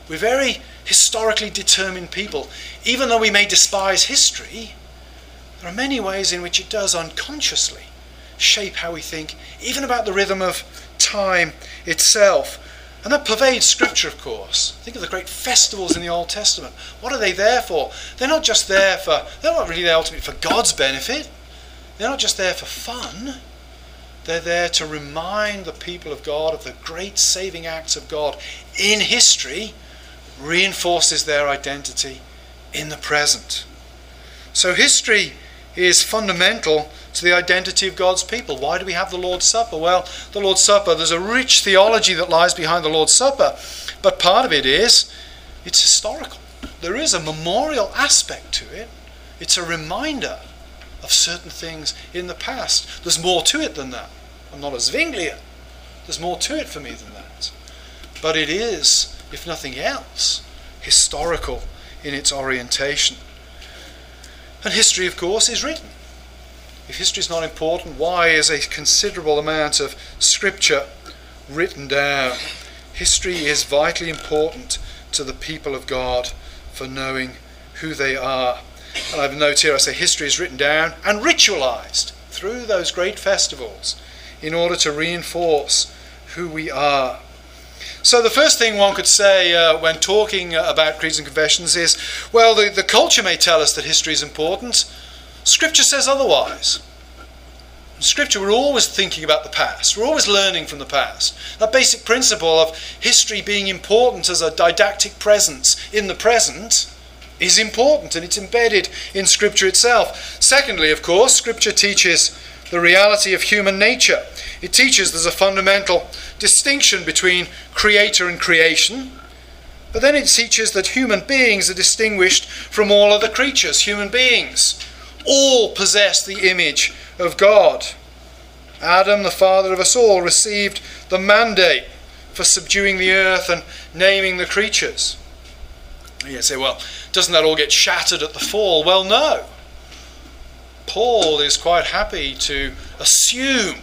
We're very historically determined people. Even though we may despise history, there are many ways in which it does unconsciously shape how we think, even about the rhythm of time itself. And that pervades Scripture, of course. Think of the great festivals in the Old Testament. What are they there for? They're not just there for, they're not really there ultimately for God's benefit. They're not just there for fun. They're there to remind the people of God of the great saving acts of God in history, reinforces their identity in the present. So history is fundamental to the identity of God's people. Why do we have the Lord's Supper? Well, the Lord's Supper, there's a rich theology that lies behind the Lord's Supper, but part of it is it's historical. There is a memorial aspect to it, it's a reminder of certain things in the past. There's more to it than that. I'm not a Zwinglian. There's more to it for me than that. But it is, if nothing else, historical in its orientation. And history, of course, is written. If history is not important, why is a considerable amount of scripture written down? History is vitally important to the people of God for knowing who they are. And I have a note here I say history is written down and ritualized through those great festivals in order to reinforce who we are. So, the first thing one could say uh, when talking about creeds and confessions is well, the, the culture may tell us that history is important, Scripture says otherwise. In Scripture, we're always thinking about the past. We're always learning from the past. That basic principle of history being important as a didactic presence in the present is important and it's embedded in Scripture itself. Secondly, of course, Scripture teaches the reality of human nature. It teaches there's a fundamental distinction between creator and creation, but then it teaches that human beings are distinguished from all other creatures. Human beings all possess the image of God. Adam, the father of us all, received the mandate for subduing the earth and naming the creatures. You say, well, doesn't that all get shattered at the fall? Well, no. Paul is quite happy to assume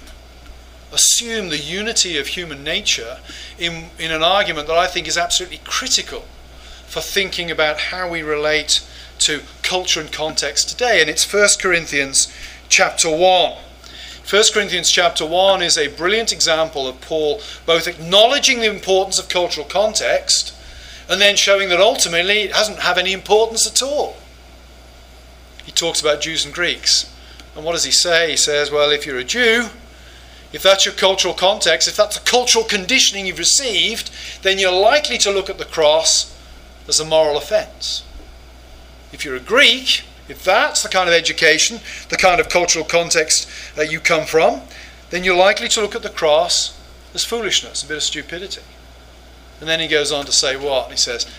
assume the unity of human nature in, in an argument that I think is absolutely critical for thinking about how we relate to culture and context today. And it's 1 Corinthians chapter 1. 1 Corinthians chapter 1 is a brilliant example of Paul both acknowledging the importance of cultural context and then showing that ultimately it doesn't have any importance at all. Talks about Jews and Greeks. And what does he say? He says, well, if you're a Jew, if that's your cultural context, if that's the cultural conditioning you've received, then you're likely to look at the cross as a moral offense. If you're a Greek, if that's the kind of education, the kind of cultural context that you come from, then you're likely to look at the cross as foolishness, a bit of stupidity. And then he goes on to say what? He says,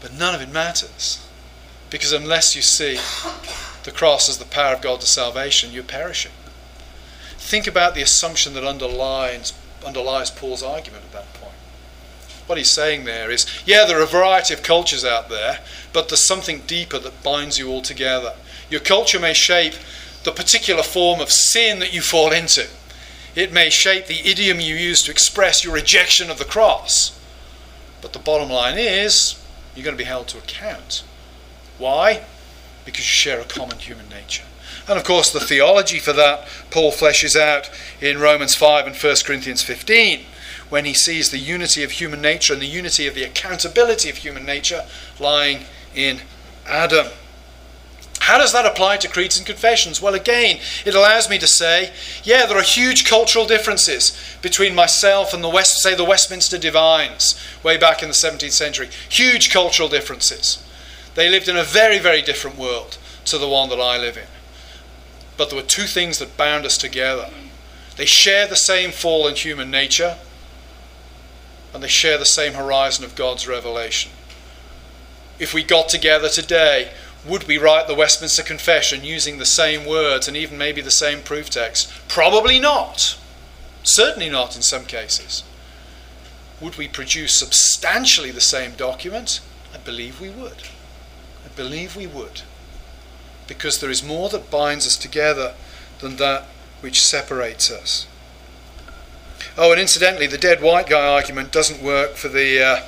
but none of it matters. Because unless you see the cross as the power of God to salvation, you're perishing. Think about the assumption that underlies, underlies Paul's argument at that point. What he's saying there is yeah, there are a variety of cultures out there, but there's something deeper that binds you all together. Your culture may shape the particular form of sin that you fall into, it may shape the idiom you use to express your rejection of the cross. But the bottom line is, you're going to be held to account. Why? Because you share a common human nature. And of course, the theology for that Paul fleshes out in Romans 5 and 1 Corinthians 15 when he sees the unity of human nature and the unity of the accountability of human nature lying in Adam. How does that apply to creeds and confessions? Well, again, it allows me to say, yeah, there are huge cultural differences between myself and the West, say the Westminster Divines, way back in the 17th century. Huge cultural differences. They lived in a very, very different world to the one that I live in. But there were two things that bound us together. They share the same fall in human nature, and they share the same horizon of God's revelation. If we got together today, would we write the Westminster Confession using the same words and even maybe the same proof text? Probably not. Certainly not in some cases. Would we produce substantially the same document? I believe we would. I believe we would because there is more that binds us together than that which separates us. Oh, and incidentally, the dead white guy argument doesn't work for the uh,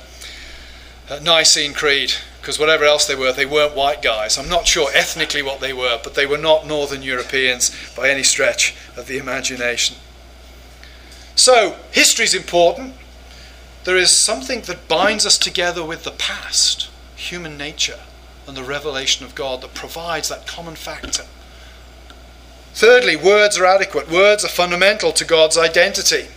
uh, Nicene Creed, because whatever else they were, they weren't white guys. I'm not sure ethnically what they were, but they were not Northern Europeans by any stretch of the imagination. So, history is important. There is something that binds us together with the past, human nature and the revelation of God that provides that common factor. Thirdly, words are adequate. Words are fundamental to God's identity.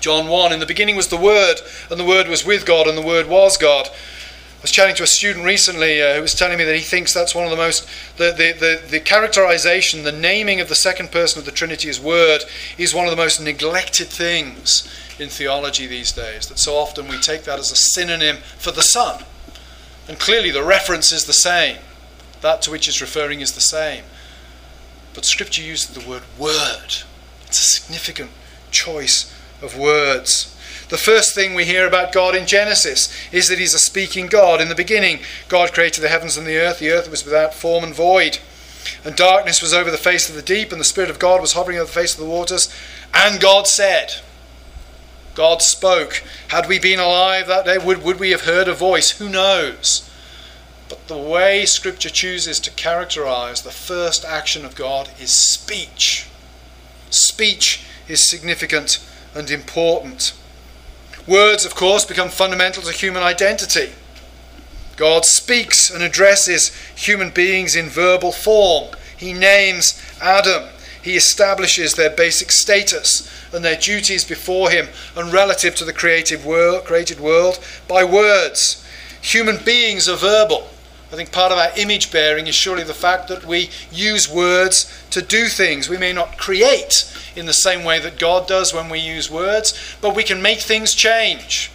John 1 In the beginning was the Word, and the Word was with God, and the Word was God. I was chatting to a student recently uh, who was telling me that he thinks that's one of the most, the, the, the, the characterization, the naming of the second person of the Trinity as Word is one of the most neglected things in theology these days. That so often we take that as a synonym for the Son. And clearly the reference is the same. That to which it's referring is the same. But Scripture uses the word word. It's a significant choice of words. The first thing we hear about God in Genesis is that He's a speaking God. In the beginning, God created the heavens and the earth. The earth was without form and void. And darkness was over the face of the deep, and the Spirit of God was hovering over the face of the waters. And God said, God spoke. Had we been alive that day, would, would we have heard a voice? Who knows? But the way Scripture chooses to characterize the first action of God is speech. Speech is significant and important. Words, of course, become fundamental to human identity. God speaks and addresses human beings in verbal form. He names Adam. He establishes their basic status and their duties before him and relative to the creative world, created world by words. Human beings are verbal. I think part of our image bearing is surely the fact that we use words to do things. We may not create in the same way that God does when we use words, but we can make things change.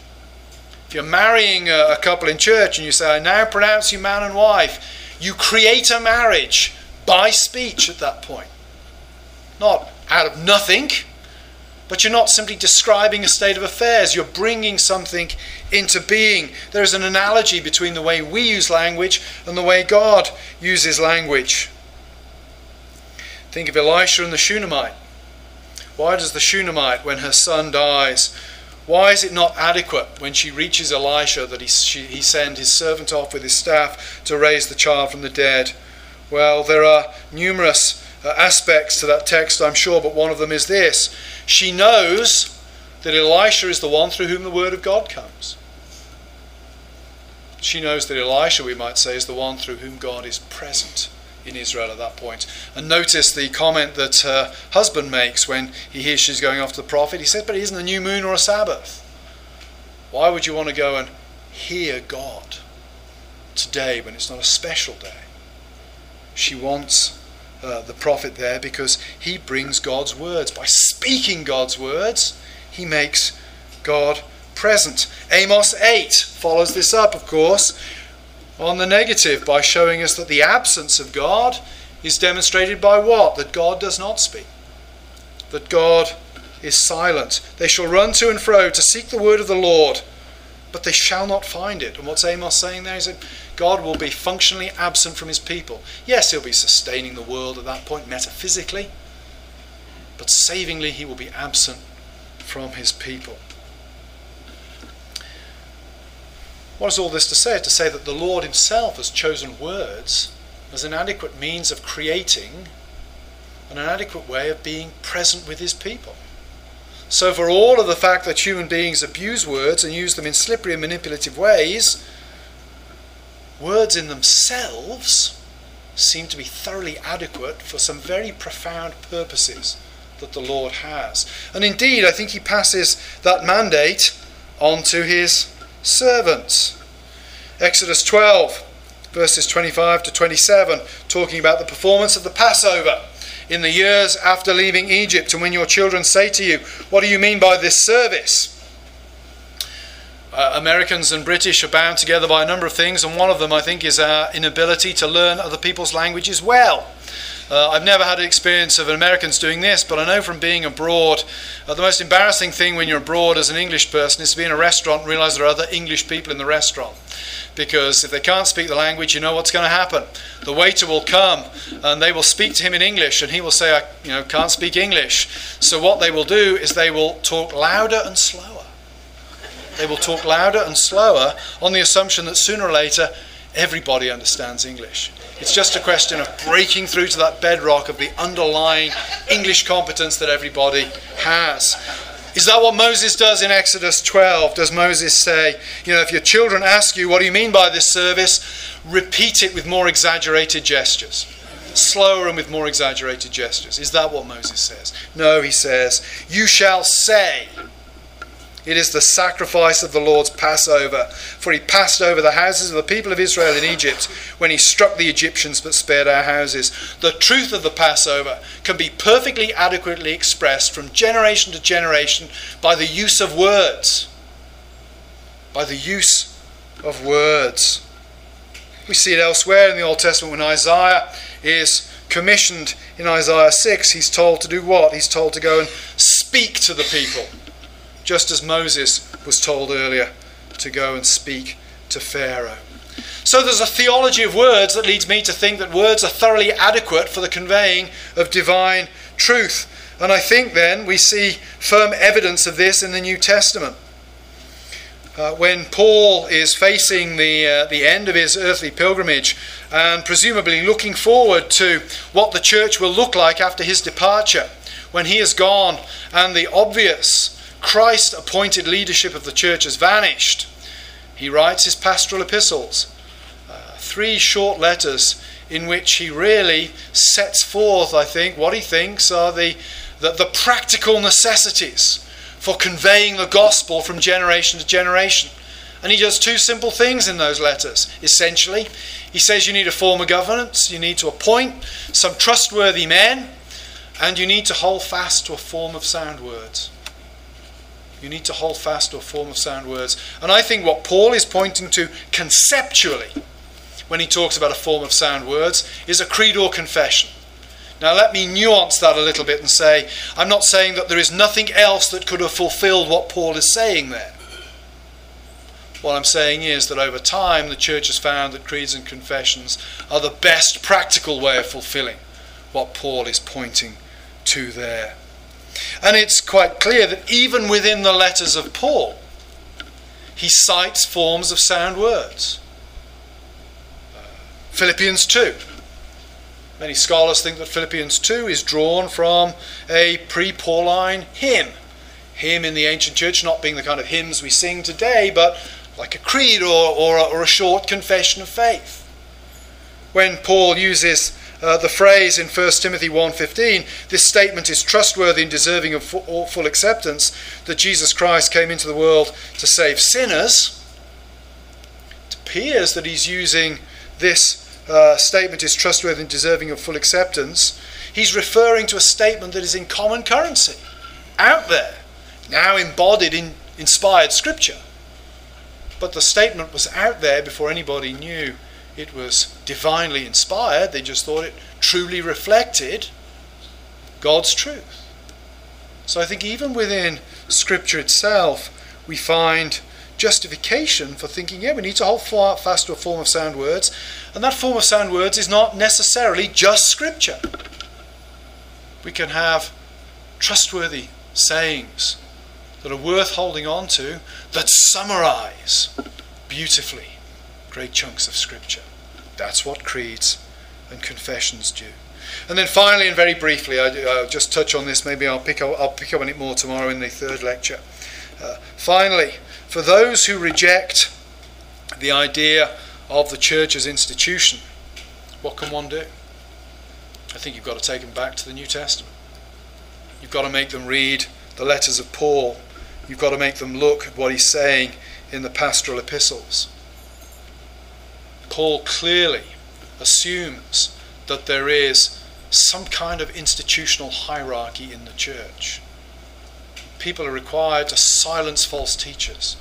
If you're marrying a couple in church and you say, I now pronounce you man and wife, you create a marriage by speech at that point. Not out of nothing, but you're not simply describing a state of affairs, you're bringing something into being. There is an analogy between the way we use language and the way God uses language. Think of Elisha and the Shunammite. Why does the Shunammite, when her son dies, why is it not adequate when she reaches Elisha that he, she, he send his servant off with his staff to raise the child from the dead? Well, there are numerous Uh, aspects to that text, I'm sure, but one of them is this. She knows that Elisha is the one through whom the word of God comes. She knows that Elisha, we might say, is the one through whom God is present in Israel at that point. And notice the comment that her husband makes when he hears she's going after the prophet. He says, But it isn't a new moon or a Sabbath. Why would you want to go and hear God today when it's not a special day? She wants uh, the prophet there because he brings God's words. By speaking God's words, he makes God present. Amos 8 follows this up, of course, on the negative by showing us that the absence of God is demonstrated by what? That God does not speak. That God is silent. They shall run to and fro to seek the word of the Lord, but they shall not find it. And what's Amos saying there? He said, God will be functionally absent from his people. Yes, he'll be sustaining the world at that point metaphysically, but savingly, he will be absent from his people. What is all this to say? To say that the Lord himself has chosen words as an adequate means of creating and an adequate way of being present with his people. So, for all of the fact that human beings abuse words and use them in slippery and manipulative ways, words in themselves seem to be thoroughly adequate for some very profound purposes that the Lord has. And indeed, I think he passes that mandate on to his servants. Exodus 12, verses 25 to 27, talking about the performance of the Passover in the years after leaving Egypt, and when your children say to you, What do you mean by this service? Uh, Americans and British are bound together by a number of things, and one of them, I think, is our inability to learn other people's languages well. Uh, I've never had an experience of Americans doing this, but I know from being abroad, uh, the most embarrassing thing when you're abroad as an English person is to be in a restaurant and realize there are other English people in the restaurant. Because if they can't speak the language, you know what's going to happen. The waiter will come and they will speak to him in English, and he will say, I you know, can't speak English. So what they will do is they will talk louder and slower they will talk louder and slower on the assumption that sooner or later everybody understands English. It's just a question of breaking through to that bedrock of the underlying English competence that everybody has. Is that what Moses does in Exodus 12? Does Moses say, you know, if your children ask you, what do you mean by this service? Repeat it with more exaggerated gestures. Slower and with more exaggerated gestures. Is that what Moses says? No, he says, you shall say, it is the sacrifice of the Lord's Passover, for he passed over the houses of the people of Israel in Egypt when he struck the Egyptians but spared our houses. The truth of the Passover can be perfectly adequately expressed from generation to generation by the use of words. By the use of words. We see it elsewhere in the Old Testament when Isaiah is commissioned in Isaiah 6. He's told to do what? He's told to go and speak to the people just as Moses was told earlier to go and speak to Pharaoh. So there's a theology of words that leads me to think that words are thoroughly adequate for the conveying of divine truth. And I think then we see firm evidence of this in the New Testament. Uh, when Paul is facing the, uh, the end of his earthly pilgrimage and presumably looking forward to what the church will look like after his departure, when he is gone and the obvious Christ appointed leadership of the church has vanished. He writes his pastoral epistles, uh, three short letters in which he really sets forth, I think, what he thinks are the, the, the practical necessities for conveying the gospel from generation to generation. And he does two simple things in those letters, essentially. He says you need a form of governance, you need to appoint some trustworthy men, and you need to hold fast to a form of sound words. You need to hold fast to a form of sound words. And I think what Paul is pointing to conceptually when he talks about a form of sound words is a creed or confession. Now, let me nuance that a little bit and say I'm not saying that there is nothing else that could have fulfilled what Paul is saying there. What I'm saying is that over time the church has found that creeds and confessions are the best practical way of fulfilling what Paul is pointing to there. And it's quite clear that even within the letters of Paul, he cites forms of sound words. Uh, Philippians 2. Many scholars think that Philippians 2 is drawn from a pre Pauline hymn. Hymn in the ancient church not being the kind of hymns we sing today, but like a creed or, or, or a short confession of faith. When Paul uses uh, the phrase in 1 Timothy 1:15, this statement is trustworthy and deserving of full, full acceptance that Jesus Christ came into the world to save sinners. It appears that he's using this uh, statement is trustworthy and deserving of full acceptance. He's referring to a statement that is in common currency, out there, now embodied in inspired scripture. But the statement was out there before anybody knew it was divinely inspired. They just thought it truly reflected God's truth. So I think even within Scripture itself, we find justification for thinking, yeah, we need to hold fast to a form of sound words. And that form of sound words is not necessarily just Scripture. We can have trustworthy sayings that are worth holding on to that summarize beautifully great chunks of Scripture. That's what creeds and confessions do. And then finally, and very briefly, I, will just touch on this. Maybe I'll pick up, I'll pick up on it more tomorrow in the third lecture. Uh, finally, for those who reject the idea of the church as institution, what can one do? I think you've got to take them back to the New Testament. You've got to make them read the letters of Paul You've got to make them look at what he's saying in the pastoral epistles. Paul clearly assumes that there is some kind of institutional hierarchy in the church. People are required to silence false teachers.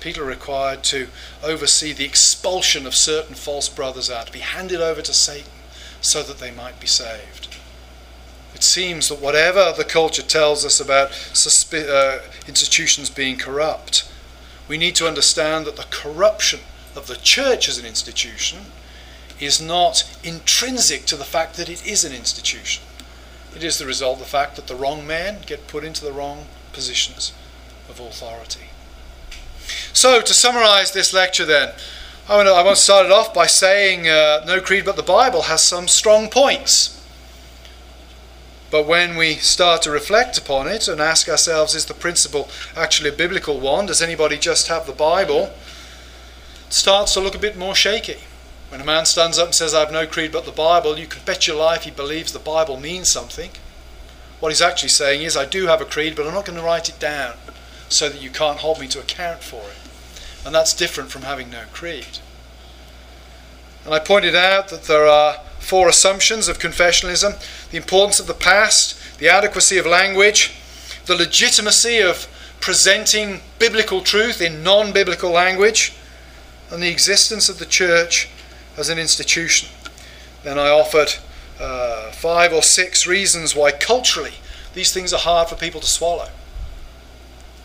People are required to oversee the expulsion of certain false brothers out, to be handed over to Satan so that they might be saved. It seems that whatever the culture tells us about uh, institutions being corrupt, we need to understand that the corruption of the church as an institution is not intrinsic to the fact that it is an institution. It is the result of the fact that the wrong men get put into the wrong positions of authority. So, to summarize this lecture, then, I want to, I want to start it off by saying uh, No Creed but the Bible has some strong points. But when we start to reflect upon it and ask ourselves, is the principle actually a biblical one? Does anybody just have the Bible? Starts to look a bit more shaky. When a man stands up and says, I have no creed but the Bible, you can bet your life he believes the Bible means something. What he's actually saying is, I do have a creed, but I'm not going to write it down so that you can't hold me to account for it. And that's different from having no creed. And I pointed out that there are four assumptions of confessionalism the importance of the past, the adequacy of language, the legitimacy of presenting biblical truth in non biblical language, and the existence of the church as an institution. Then I offered uh, five or six reasons why culturally these things are hard for people to swallow.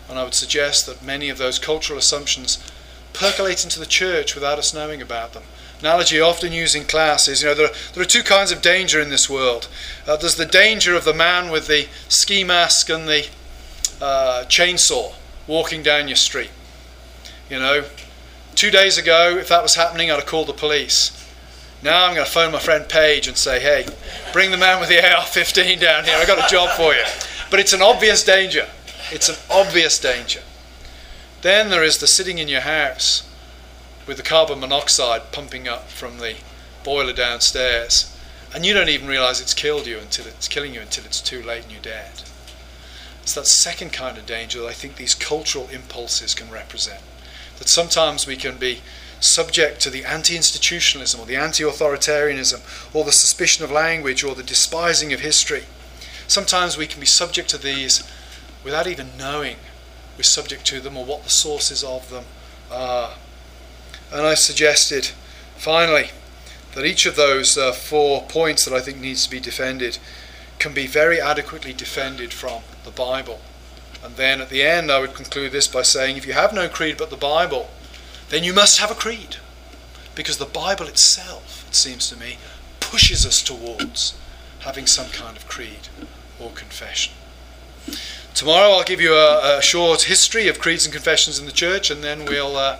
And I would suggest that many of those cultural assumptions percolate into the church without us knowing about them analogy often used in class is you know there are, there are two kinds of danger in this world uh, there's the danger of the man with the ski mask and the uh, chainsaw walking down your street you know two days ago if that was happening i'd have called the police. Now i'm going to phone my friend Paige and say hey bring the man with the ar-15 down here. I've got a job for you. But it's an obvious danger. It's an obvious danger. Then there is the sitting in your house with the carbon monoxide pumping up from the boiler downstairs, and you don't even realize it's killed you until it's killing you until it's too late and you're dead. It's that second kind of danger that I think these cultural impulses can represent. That sometimes we can be subject to the anti institutionalism or the anti authoritarianism or the suspicion of language or the despising of history. Sometimes we can be subject to these without even knowing we're subject to them or what the sources of them are. And I suggested, finally, that each of those uh, four points that I think needs to be defended can be very adequately defended from the Bible. And then at the end, I would conclude this by saying if you have no creed but the Bible, then you must have a creed. Because the Bible itself, it seems to me, pushes us towards having some kind of creed or confession. Tomorrow I'll give you a, a short history of creeds and confessions in the church, and then we'll uh,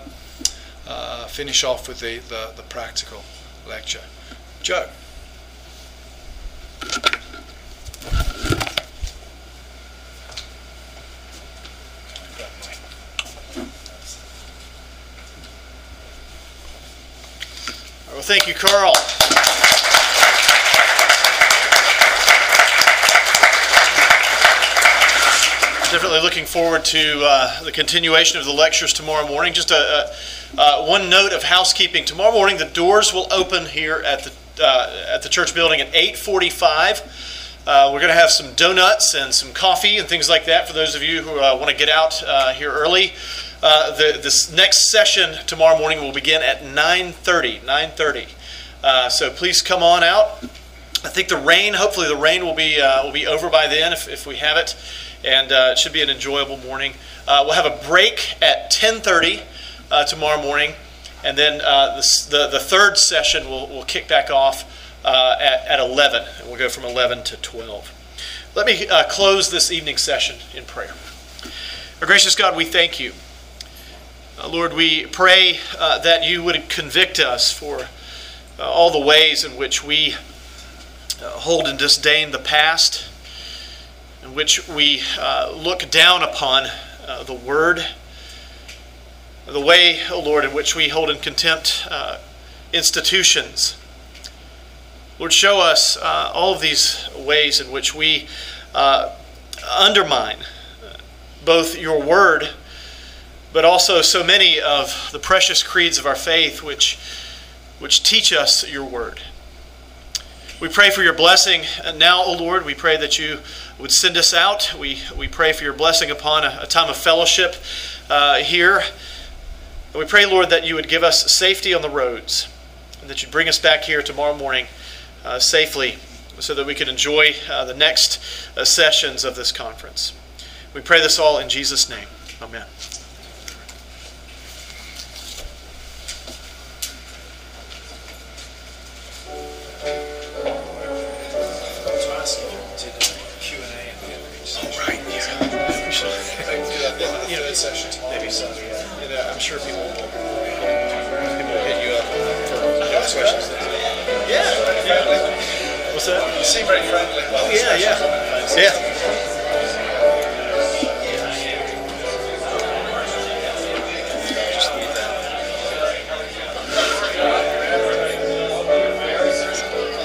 uh, finish off with the, the, the practical lecture. Joe. Well, thank you, Carl. Definitely looking forward to uh, the continuation of the lectures tomorrow morning. Just a, a uh, one note of housekeeping: tomorrow morning the doors will open here at the uh, at the church building at 8:45. Uh, we're going to have some donuts and some coffee and things like that for those of you who uh, want to get out uh, here early. The this next session tomorrow morning will begin at 9:30. 9:30. so please come on out. I think the rain. Hopefully, the rain will be will be over by then if, if we have it and uh, it should be an enjoyable morning. Uh, we'll have a break at 10:30 uh, tomorrow morning, and then uh, the, the, the third session will will kick back off uh, at at 11. And we'll go from 11 to 12. Let me uh, close this evening session in prayer. Our gracious God, we thank you. Lord, we pray that you would convict us for all the ways in which we hold in disdain the past in which we uh, look down upon uh, the Word, the way, oh Lord, in which we hold in contempt uh, institutions. Lord, show us uh, all of these ways in which we uh, undermine uh, both your Word, but also so many of the precious creeds of our faith which, which teach us your Word. We pray for your blessing now, O Lord. We pray that you would send us out. We, we pray for your blessing upon a, a time of fellowship uh, here. And we pray, Lord, that you would give us safety on the roads and that you'd bring us back here tomorrow morning uh, safely so that we can enjoy uh, the next uh, sessions of this conference. We pray this all in Jesus' name. Amen. Session Maybe so, yeah. I'm sure people will, people will hit you up for questions. Yeah. What's that? You seem very friendly. Oh, yeah, yeah. Yeah.